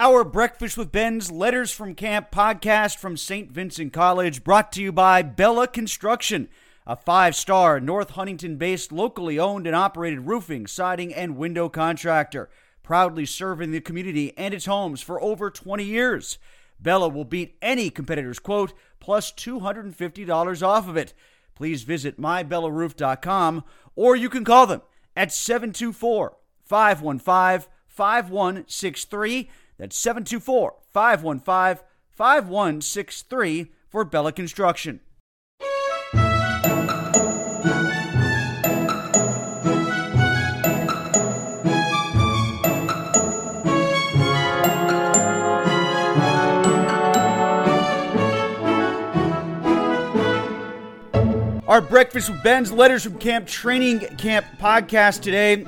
Our Breakfast with Ben's Letters from Camp podcast from St. Vincent College brought to you by Bella Construction, a five star North Huntington based locally owned and operated roofing, siding, and window contractor, proudly serving the community and its homes for over 20 years. Bella will beat any competitor's quote plus $250 off of it. Please visit mybellaRoof.com or you can call them at 724 515 5163. That's 724 515 5163 for Bella Construction. Our Breakfast with Ben's Letters from Camp Training Camp podcast today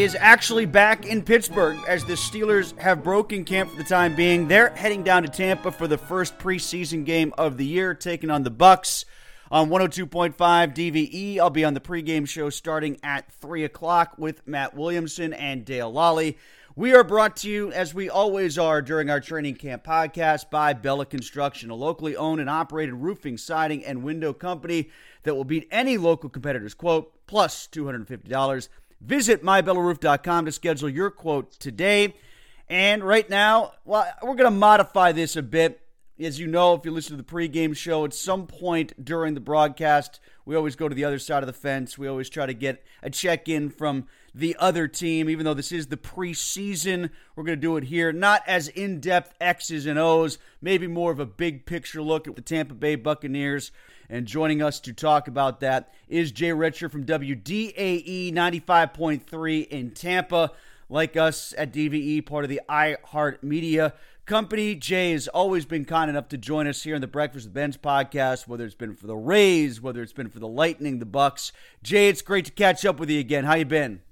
is actually back in Pittsburgh as the Steelers have broken camp for the time being. They're heading down to Tampa for the first preseason game of the year, taking on the Bucs on 102.5 DVE. I'll be on the pregame show starting at 3 o'clock with Matt Williamson and Dale Lolley. We are brought to you, as we always are during our training camp podcast, by Bella Construction, a locally owned and operated roofing, siding, and window company that will beat any local competitor's quote plus $250. Visit mybellaRoof.com to schedule your quote today. And right now, well, we're going to modify this a bit. As you know, if you listen to the pregame show, at some point during the broadcast, we always go to the other side of the fence. We always try to get a check in from the other team, even though this is the preseason. We're going to do it here, not as in depth X's and O's, maybe more of a big picture look at the Tampa Bay Buccaneers. And joining us to talk about that is Jay Recher from WDAE 95.3 in Tampa. Like us at DVE, part of the iHeart Media company. Jay has always been kind enough to join us here on the Breakfast with Ben's podcast, whether it's been for the Rays, whether it's been for the Lightning, the Bucs. Jay, it's great to catch up with you again. How you been?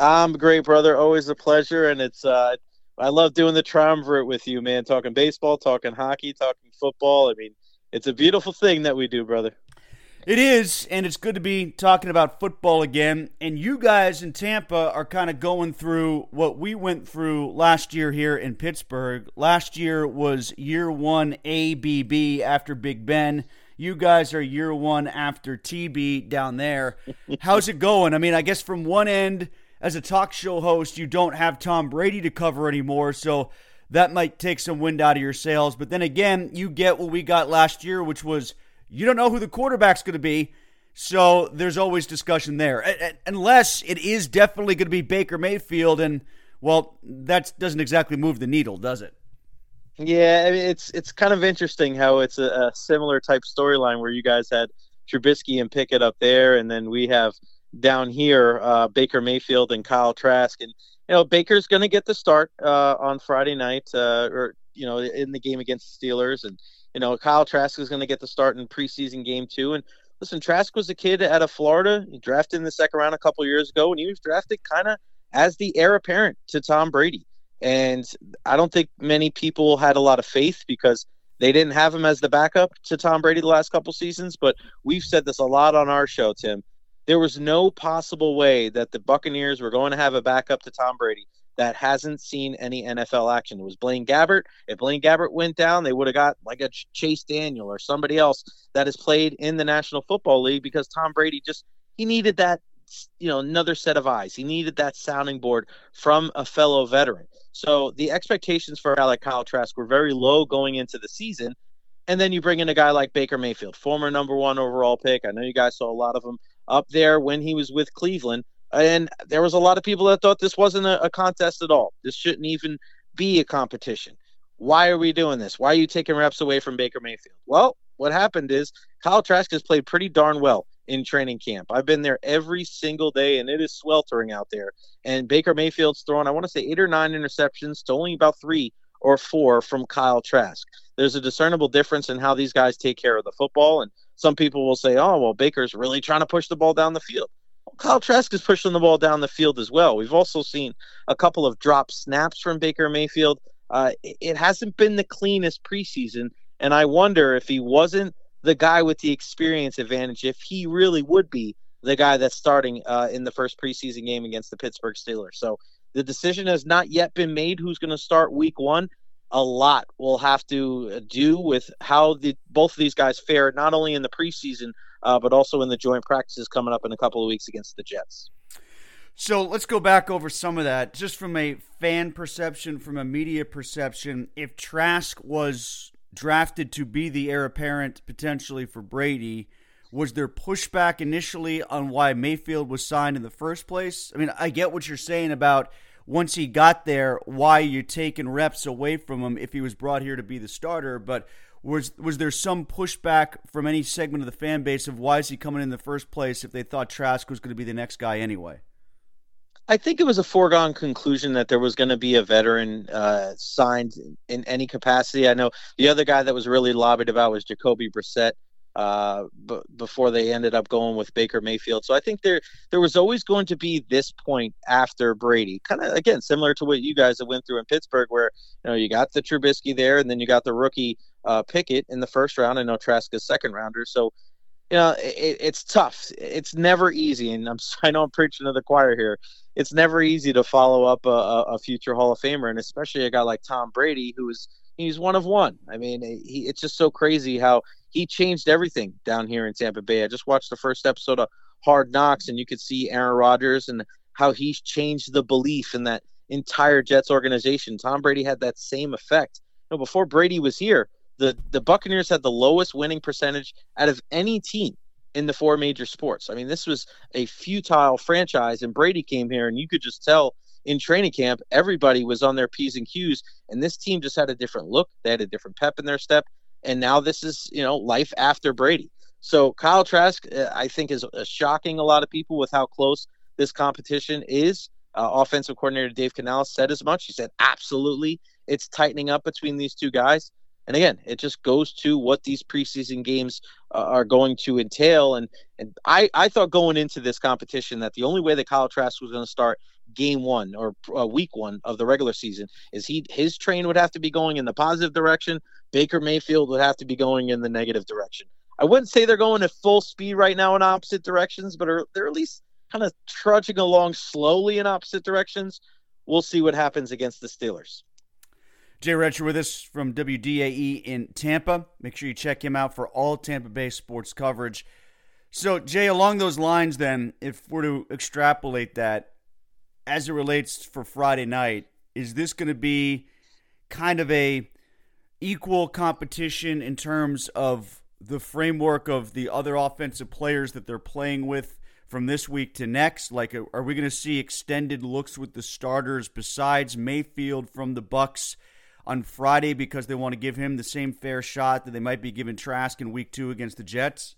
I'm great, brother. Always a pleasure, and it's uh, I love doing the triumvirate with you, man. Talking baseball, talking hockey, talking football. I mean, it's a beautiful thing that we do, brother. It is, and it's good to be talking about football again. And you guys in Tampa are kind of going through what we went through last year here in Pittsburgh. Last year was year one ABB after Big Ben. You guys are year one after TB down there. How's it going? I mean, I guess from one end, as a talk show host, you don't have Tom Brady to cover anymore, so that might take some wind out of your sails. But then again, you get what we got last year, which was you don't know who the quarterback's going to be. So there's always discussion there, unless it is definitely going to be Baker Mayfield, and well, that doesn't exactly move the needle, does it? Yeah, I mean, it's it's kind of interesting how it's a, a similar type storyline where you guys had Trubisky and Pickett up there, and then we have down here uh, Baker Mayfield and Kyle Trask, and you know Baker's going to get the start uh, on Friday night, uh, or you know in the game against the Steelers, and you know Kyle Trask is going to get the start in preseason game two, and listen, Trask was a kid out of Florida. He drafted in the second round a couple years ago, and he was drafted kind of as the heir apparent to Tom Brady. And I don't think many people had a lot of faith because they didn't have him as the backup to Tom Brady the last couple seasons. But we've said this a lot on our show, Tim. There was no possible way that the Buccaneers were going to have a backup to Tom Brady that hasn't seen any NFL action. It was Blaine Gabbert. If Blaine Gabbert went down, they would have got like a Chase Daniel or somebody else that has played in the National Football League because Tom Brady just he needed that you know another set of eyes. He needed that sounding board from a fellow veteran. So the expectations for Alec Kyle Trask were very low going into the season. And then you bring in a guy like Baker Mayfield, former number one overall pick. I know you guys saw a lot of him up there when he was with Cleveland. And there was a lot of people that thought this wasn't a, a contest at all. This shouldn't even be a competition. Why are we doing this? Why are you taking reps away from Baker Mayfield? Well, what happened is Kyle Trask has played pretty darn well in training camp. I've been there every single day, and it is sweltering out there. And Baker Mayfield's thrown, I want to say, eight or nine interceptions to only about three or four from Kyle Trask. There's a discernible difference in how these guys take care of the football. And some people will say, oh, well, Baker's really trying to push the ball down the field. Kyle Trask is pushing the ball down the field as well. We've also seen a couple of drop snaps from Baker Mayfield. Uh, it hasn't been the cleanest preseason. And I wonder if he wasn't the guy with the experience advantage if he really would be the guy that's starting uh, in the first preseason game against the Pittsburgh Steelers. So the decision has not yet been made who's going to start week one. A lot will have to uh, do with how the both of these guys fare, not only in the preseason, uh, but also in the joint practices coming up in a couple of weeks against the Jets. So let's go back over some of that, just from a fan perception, from a media perception. If Trask was drafted to be the heir apparent potentially for Brady. Was there pushback initially on why Mayfield was signed in the first place? I mean, I get what you're saying about once he got there, why you're taking reps away from him if he was brought here to be the starter, but was was there some pushback from any segment of the fan base of why is he coming in the first place if they thought Trask was going to be the next guy anyway? I think it was a foregone conclusion that there was going to be a veteran uh, signed in any capacity. I know the other guy that was really lobbied about was Jacoby Brissett. Uh, b- before they ended up going with Baker Mayfield, so I think there there was always going to be this point after Brady, kind of again similar to what you guys have went through in Pittsburgh, where you know you got the Trubisky there, and then you got the rookie uh, Pickett in the first round. and Trask second rounder, so you know it, it's tough. It's never easy, and I'm I know I'm preaching to the choir here it's never easy to follow up a, a, future Hall of Famer, and especially a guy like Tom Brady, who is he's one of one. I mean, he, it's just so crazy how he changed everything down here in Tampa Bay. I just watched the first episode of Hard Knocks, and you could see Aaron Rodgers and how he's changed the belief in that entire Jets organization. Tom Brady had that same effect. You know, before Brady was here, the the Buccaneers had the lowest winning percentage out of any team in the four major sports. I mean, this was a futile franchise, and Brady came here, and you could just tell in training camp everybody was on their p's and q's, and this team just had a different look. They had a different pep in their step, and now this is you know life after Brady. So Kyle Trask, uh, I think, is uh, shocking a lot of people with how close this competition is. Uh, offensive coordinator Dave Canales said as much. He said, absolutely, it's tightening up between these two guys. And again, it just goes to what these preseason games uh, are going to entail. And and I, I thought going into this competition that the only way that Kyle Trask was going to start game one or uh, week one of the regular season is he his train would have to be going in the positive direction. Baker Mayfield would have to be going in the negative direction. I wouldn't say they're going at full speed right now in opposite directions, but are, they're at least kind of trudging along slowly in opposite directions. We'll see what happens against the Steelers. Jay Recher with us from WDAE in Tampa. Make sure you check him out for all Tampa Bay sports coverage. So, Jay, along those lines, then, if we're to extrapolate that as it relates for Friday night, is this going to be kind of a equal competition in terms of the framework of the other offensive players that they're playing with from this week to next? Like, are we going to see extended looks with the starters besides Mayfield from the Bucs on Friday because they want to give him the same fair shot that they might be giving Trask in Week Two against the Jets?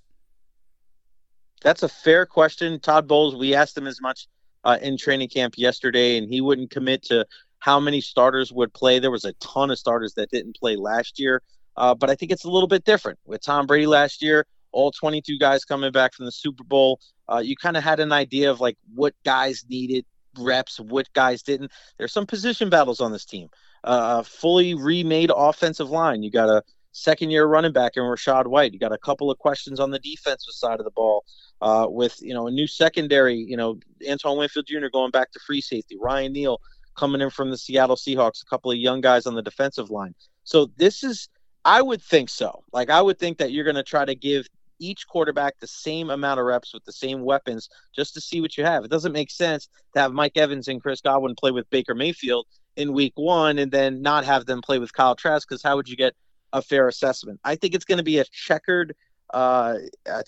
That's a fair question, Todd Bowles. We asked him as much uh, in training camp yesterday, and he wouldn't commit to how many starters would play. There was a ton of starters that didn't play last year, uh, but I think it's a little bit different with Tom Brady last year. All 22 guys coming back from the Super Bowl. Uh, you kind of had an idea of like what guys needed reps, what guys didn't. There's some position battles on this team. Uh, fully remade offensive line. You got a second year running back in Rachaad White. You got a couple of questions on the defensive side of the ball uh, with you know a new secondary. You know Antoine Winfield Jr. going back to free safety. Ryan Neal coming in from the Seattle Seahawks. A couple of young guys on the defensive line. So this is, I would think so. Like I would think that you're going to try to give each quarterback the same amount of reps with the same weapons just to see what you have. It doesn't make sense to have Mike Evans and Chris Godwin play with Baker Mayfield in week one and then not have them play with Kyle Trask because how would you get a fair assessment? I think it's going to be a checkered uh,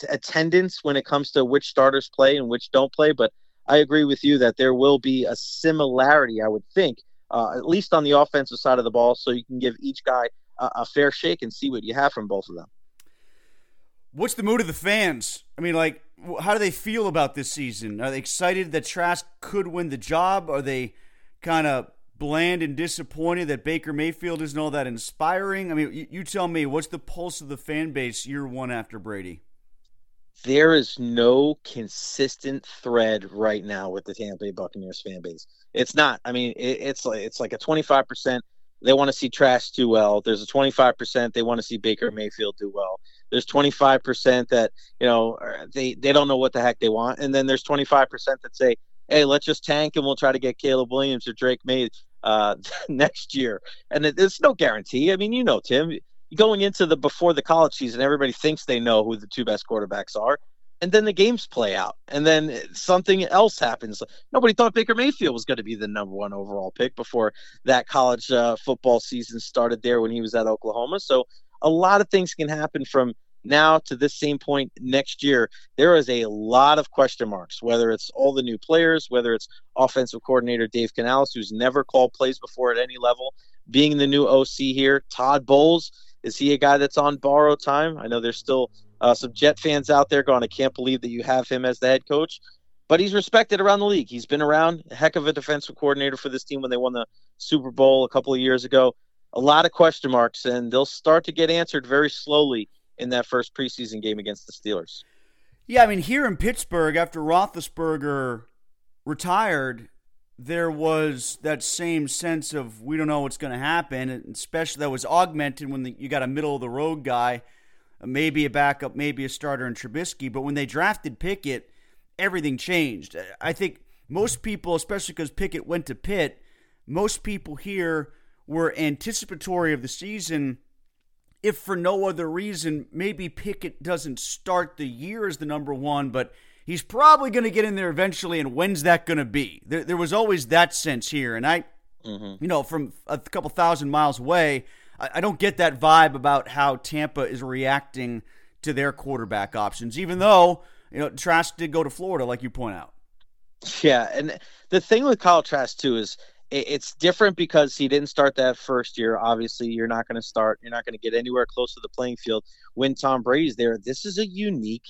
attendance when it comes to which starters play and which don't play. But I agree with you that there will be a similarity, I would think, uh, at least on the offensive side of the ball, so you can give each guy a, a fair shake and see what you have from both of them. What's the mood of the fans? I mean, like, how do they feel about this season? Are they excited that Trask could win the job? Are they kind of bland and disappointed that Baker Mayfield isn't all that inspiring? I mean, you, you, tell me, what's the pulse of the fan base year one after Brady? There is no consistent thread right now with the Tampa Bay Buccaneers fan base. It's not. I mean, it, it's like it's like a twenty five percent they want to see Trask do well. There's a 25% they want to see Baker Mayfield do well. There's 25% that, you know, uh, they, they don't know what the heck they want. And then there's 25% that say, hey, let's just tank and we'll try to get Caleb Williams or Drake Maye uh, next year. And there's no guarantee. I mean, you know, Tim, going into the before the college season, everybody thinks they know who the two best quarterbacks are. And then the games play out, and then something else happens. Nobody thought Baker Mayfield was going to be the number one overall pick before that college uh, football season started there when he was at Oklahoma. So a lot of things can happen from now to this same point next year, there is a lot of question marks, whether it's all the new players, whether it's offensive coordinator Dave Canales, who's never called plays before at any level, being the new OC here. Todd Bowles, is he a guy that's on borrowed time? I know there's still uh, some Jet fans out there going, I can't believe that you have him as the head coach. But he's respected around the league. He's been around, a heck of a defensive coordinator for this team when they won the Super Bowl a couple of years ago. A lot of question marks, and they'll start to get answered very slowly in that first preseason game against the Steelers. Yeah, I mean, here in Pittsburgh, after Roethlisberger retired, there was that same sense of we don't know what's going to happen, and especially that was augmented when the, you got a middle of the road guy, maybe a backup, maybe a starter in Trubisky. But when they drafted Pickett, everything changed. I think most people, especially because Pickett went to Pitt, most people here were anticipatory of the season if for no other reason, maybe Pickett doesn't start the year as the number one, but he's probably going to get in there eventually. And when's that going to be? There, there, was always that sense here. And I, mm-hmm. you know, from a couple thousand miles away, I, I don't get that vibe about how Tampa is reacting to their quarterback options, even though, you know, Trask did go to Florida, like you point out. Yeah. And the thing with Kyle Trask, too, is it's different because he didn't start that first year. Obviously, you're not going to start. You're not going to get anywhere close to the playing field when Tom Brady's there. This is a unique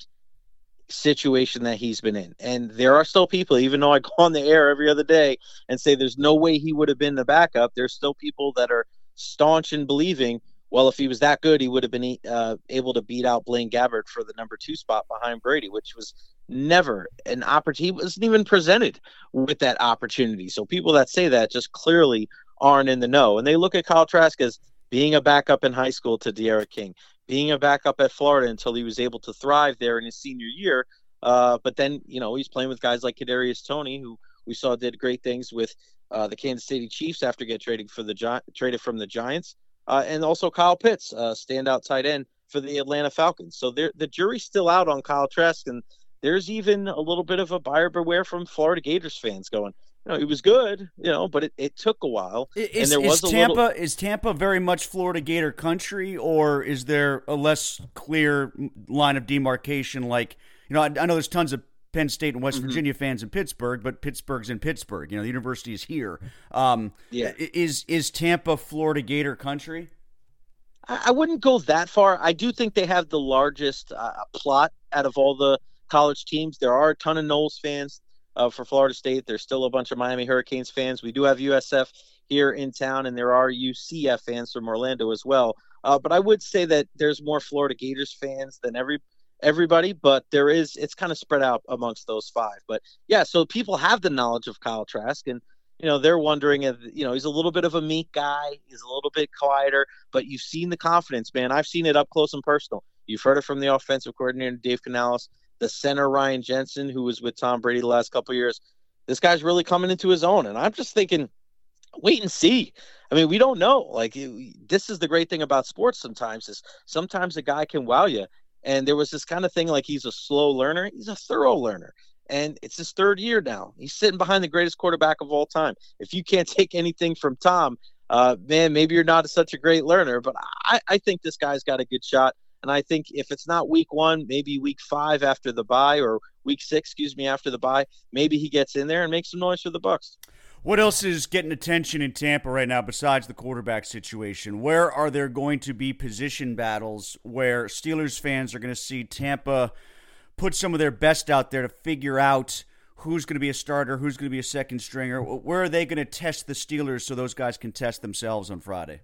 situation that he's been in, and there are still people. Even though I go on the air every other day and say there's no way he would have been the backup, there's still people that are staunch in believing. Well, if he was that good, he would have been uh, able to beat out Blaine Gabbert for the number two spot behind Brady, which was never an opportunity. Wasn't even presented with that opportunity. So people that say that just clearly aren't in the know. And they look at Kyle Trask as being a backup in high school to D'Eriq King, being a backup at Florida until he was able to thrive there in his senior year. Uh, but then, you know, he's playing with guys like Kadarius Toney, who we saw did great things with uh, the Kansas City Chiefs after get traded for the Gi- traded from the Giants, uh, and also Kyle Pitts, uh, standout tight end for the Atlanta Falcons. So the jury's still out on Kyle Trask, and there's even a little bit of a buyer beware from Florida Gators fans going, you know, he was good, you know, but it, it took a while. Is, and there was Tampa little, is Tampa very much Florida Gator country, or is there a less clear line of demarcation? Like, you know, I, I know there's tons of Penn State and West Mm-hmm. Virginia fans in Pittsburgh, but Pittsburgh's in Pittsburgh. You know, the university is here. Um, Yeah. Is is Tampa Florida Gator country? I I wouldn't go that far. I do think they have the largest uh, plot out of all the college teams. There are a ton of Noles fans uh, for Florida State. There's still a bunch of Miami Hurricanes fans. We do have USF here in town, and there are UCF fans from Orlando as well. Uh, but I would say that there's more Florida Gators fans than every everybody. But there is it's kind of spread out amongst those five. But yeah, so people have the knowledge of Kyle Trask and. You know, they're wondering if, you know, he's a little bit of a meek guy. He's a little bit quieter, but you've seen the confidence, man. I've seen it up close and personal. You've heard it from the offensive coordinator, Dave Canales, the center, Ryan Jensen, who was with Tom Brady the last couple years. This guy's really coming into his own. And I'm just thinking, wait and see. I mean, we don't know. Like, this is the great thing about sports sometimes is sometimes a guy can wow you. And there was this kind of thing like he's a slow learner. He's a thorough learner. And it's his third year now. He's sitting behind the greatest quarterback of all time. If you can't take anything from Tom, uh, man, maybe you're not such a great learner. But I, I think this guy's got a good shot. And I think if it's not week one, maybe week five after the bye or week six, excuse me, after the bye, maybe he gets in there and makes some noise for the Bucs. What else is getting attention in Tampa right now besides the quarterback situation? Where are there going to be position battles where Steelers fans are going to see Tampa put some of their best out there to figure out who's going to be a starter, who's going to be a second stringer? Where are they going to test the Steelers so those guys can test themselves on Friday?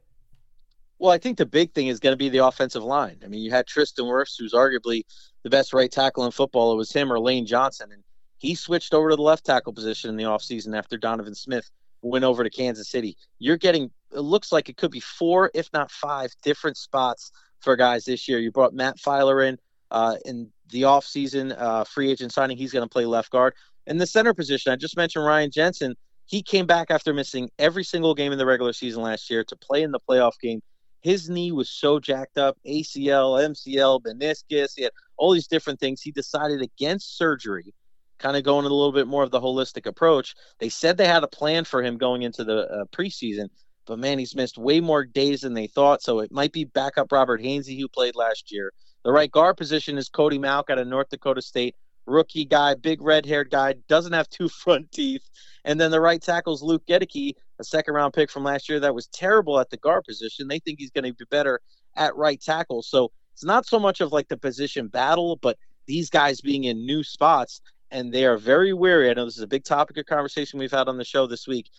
Well, I think the big thing is going to be the offensive line. I mean, you had Tristan Wirfs, who's arguably the best right tackle in football. It was him or Lane Johnson. And he switched over to the left tackle position in the offseason after Donovan Smith went over to Kansas City. You're getting, it looks like it could be four, if not five, different spots for guys this year. You brought Matt Feiler in uh, in the offseason, uh, free agent signing. He's going to play left guard. In the center position, I just mentioned Ryan Jensen. He came back after missing every single game in the regular season last year to play in the playoff game. His knee was so jacked up ACL, MCL, meniscus. He had all these different things. He decided against surgery, kind of going a little bit more of the holistic approach. They said they had a plan for him going into the uh, preseason, but man, he's missed way more days than they thought. So it might be backup Robert Hainsey, who played last year. The right guard position is Cody Mauch out of North Dakota State. Rookie guy, big red haired guy, doesn't have two front teeth. And then the right tackle's Luke Goedeke, a second round pick from last year that was terrible at the guard position. They think he's going to be better at right tackle. So it's not so much of like the position battle, but these guys being in new spots and they are very wary. I know this is a big topic of conversation we've had on the show this week.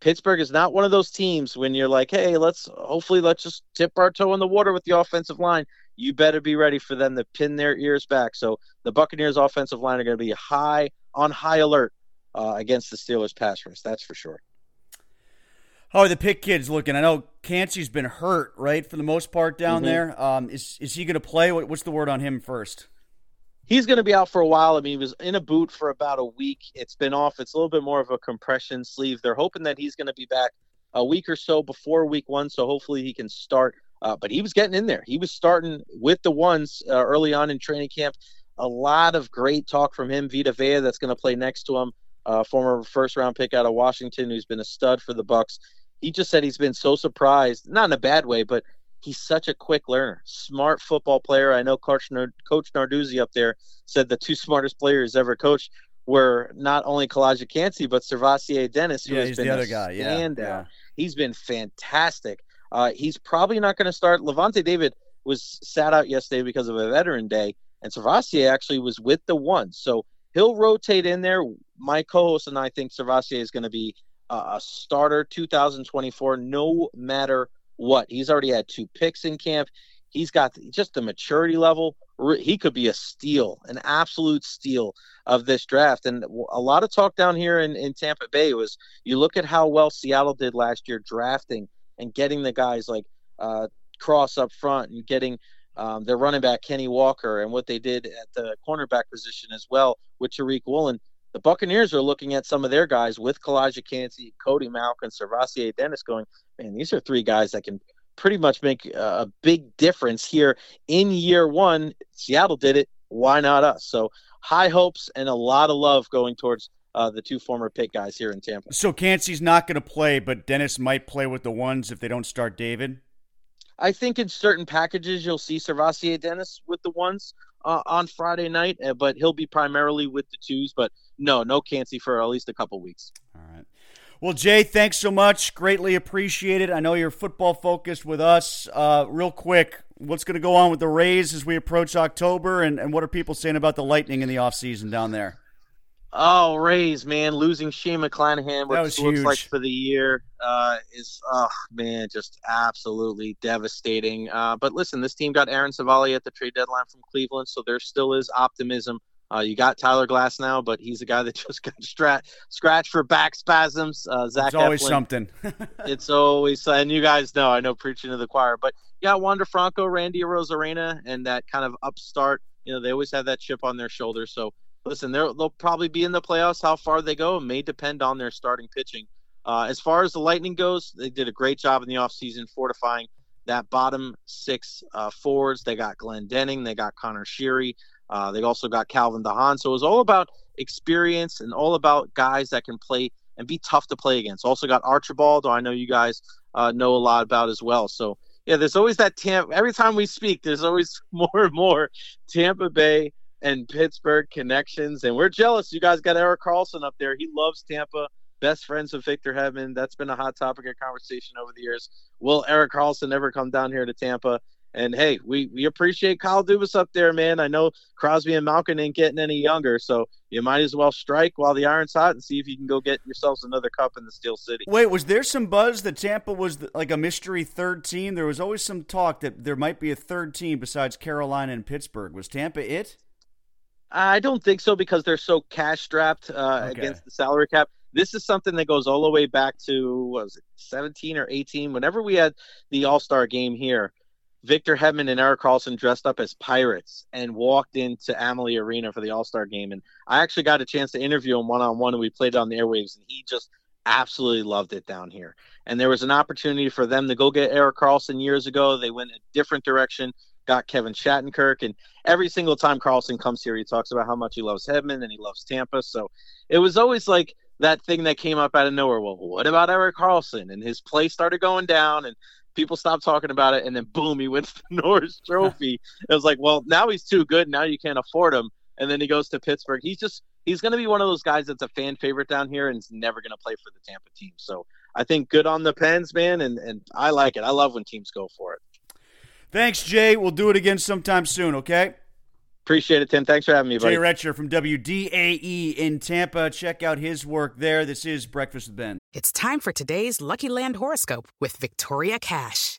Pittsburgh is not one of those teams when you're like, hey, let's hopefully let's just tip our toe in the water with the offensive line. You better be ready for them to pin their ears back. So the Buccaneers offensive line are going to be high on high alert uh, against the Steelers pass rush. That's for sure. How are the Pitt kids looking? I know Kancey's been hurt, right, for the most part down there. Um, is is he going to play? What, what's the word on him first? He's going to be out for a while. I mean, he was in a boot for about a week. It's been off. It's a little bit more of a compression sleeve. They're hoping that he's going to be back a week or so before week one. So hopefully he can start. Uh, but he was getting in there. He was starting with the ones uh, early on in training camp. A lot of great talk from him. Vita Vea, that's going to play next to him, uh, former first round pick out of Washington, who's been a stud for the Bucs. He just said he's been so surprised, not in a bad way, but he's such a quick learner, smart football player. I know Coach, Nard- Coach Narduzzi up there said the two smartest players ever coached were not only Calijah Kancey, but SirVocea Dennis, who Yeah, has he's been the a other guy, yeah, standout. yeah. He's been fantastic. Uh, he's probably not going to start. Lavonte David was sat out yesterday because of a veteran day, and SirVocea actually was with the one. So he'll rotate in there. My co-host and I think SirVocea is going to be a starter 2024, no matter what. He's already had two picks in camp. He's got just the maturity level. He could be a steal, an absolute steal of this draft. And a lot of talk down here in, in Tampa Bay was you look at how well Seattle did last year drafting and getting the guys like uh, Cross up front and getting um, their running back Kenny Walker and what they did at the cornerback position as well with Tariq Woolen. The Buccaneers are looking at some of their guys with Calijah Kancey, Cody Malkin, SirVocea Dennis going, man, these are three guys that can pretty much make a big difference here in year one. Seattle did it. Why not us? So high hopes and a lot of love going towards uh, the two former Pitt guys here in Tampa. So Kancey's not going to play, but Dennis might play with the ones if they don't start David. I think in certain packages you'll see SirVocea Dennis with the ones uh, on Friday night, uh, but he'll be primarily with the twos. But no, no Kancey for at least a couple weeks. All right. Well, Jay, thanks so much. Greatly appreciated. I know you're football focused with us. Uh, real quick, what's going to go on with the Rays as we approach October, and, and what are people saying about the Lightning in the offseason down there? Oh, Rays, man, losing Shane McClanahan, was looks huge. like for the year, uh, is oh man, just absolutely devastating. Uh, but listen, this team got Aaron Civale at the trade deadline from Cleveland, so there still is optimism. Uh, you got Tyler Glasnow, but he's a guy that just got stra- scratched for back spasms. Uh, Zach It's always Eflin, something. it's always and you guys know I know preaching to the choir, but yeah, Wander Franco, Randy Arozarena, and that kind of upstart. You know, they always have that chip on their shoulder. So listen, they'll probably be in the playoffs. How far they go may depend on their starting pitching. Uh, as far as the Lightning goes, they did a great job in the offseason fortifying that bottom six uh, forwards. They got Glendening, they got Conor Sheary, uh, they also got Calvin DeHaan. So it was all about experience and all about guys that can play and be tough to play against. Also got Archibald, who I know you guys uh, know a lot about as well. So yeah, there's always that Tampa. Every time we speak, there's always more and more Tampa Bay and Pittsburgh connections, and we're jealous. You guys got Erik Karlsson up there. He loves Tampa. Best friends with Victor Hedman. That's been a hot topic of conversation over the years. Will Erik Karlsson ever come down here to Tampa? And hey, we, we appreciate Kyle Dubas up there, man. I know Crosby and Malkin ain't getting any younger, so you might as well strike while the iron's hot and see if you can go get yourselves another cup in the Steel City. Wait, was there some buzz that Tampa was like a mystery third team? There was always some talk that there might be a third team besides Carolina and Pittsburgh. Was Tampa it? I don't think so because they're so cash strapped uh, Okay. against the salary cap. This is something that goes all the way back to what was it, 17 or 18? Whenever we had the All Star game here, Victor Hedman and Erik Karlsson dressed up as pirates and walked into Amalie Arena for the All Star game. And I actually got a chance to interview him one on one, and we played it on the airwaves, and he just absolutely loved it down here. And there was an opportunity for them to go get Erik Karlsson years ago. They went a different direction, got Kevin Shattenkirk, and every single time Karlsson comes here, he talks about how much he loves Hedman and he loves Tampa. So it was always like that thing that came up out of nowhere. Well, what about Erik Karlsson? And his play started going down, and people stopped talking about it. And then boom, he wins the Norris Trophy. it was like, well, now he's too good. Now you can't afford him. And then he goes to Pittsburgh. He's just he's going to be one of those guys that's a fan favorite down here and is never going to play for the Tampa team. So I think good on the Pens, man, and and I like it. I love when teams go for it. Thanks, Jay. We'll do it again sometime soon, okay? Appreciate it, Tim. Thanks for having me, buddy. Jay Recher from WDAE in Tampa. Check out his work there. This is Breakfast with Ben. It's time for today's Lucky Land horoscope with Victoria Cash.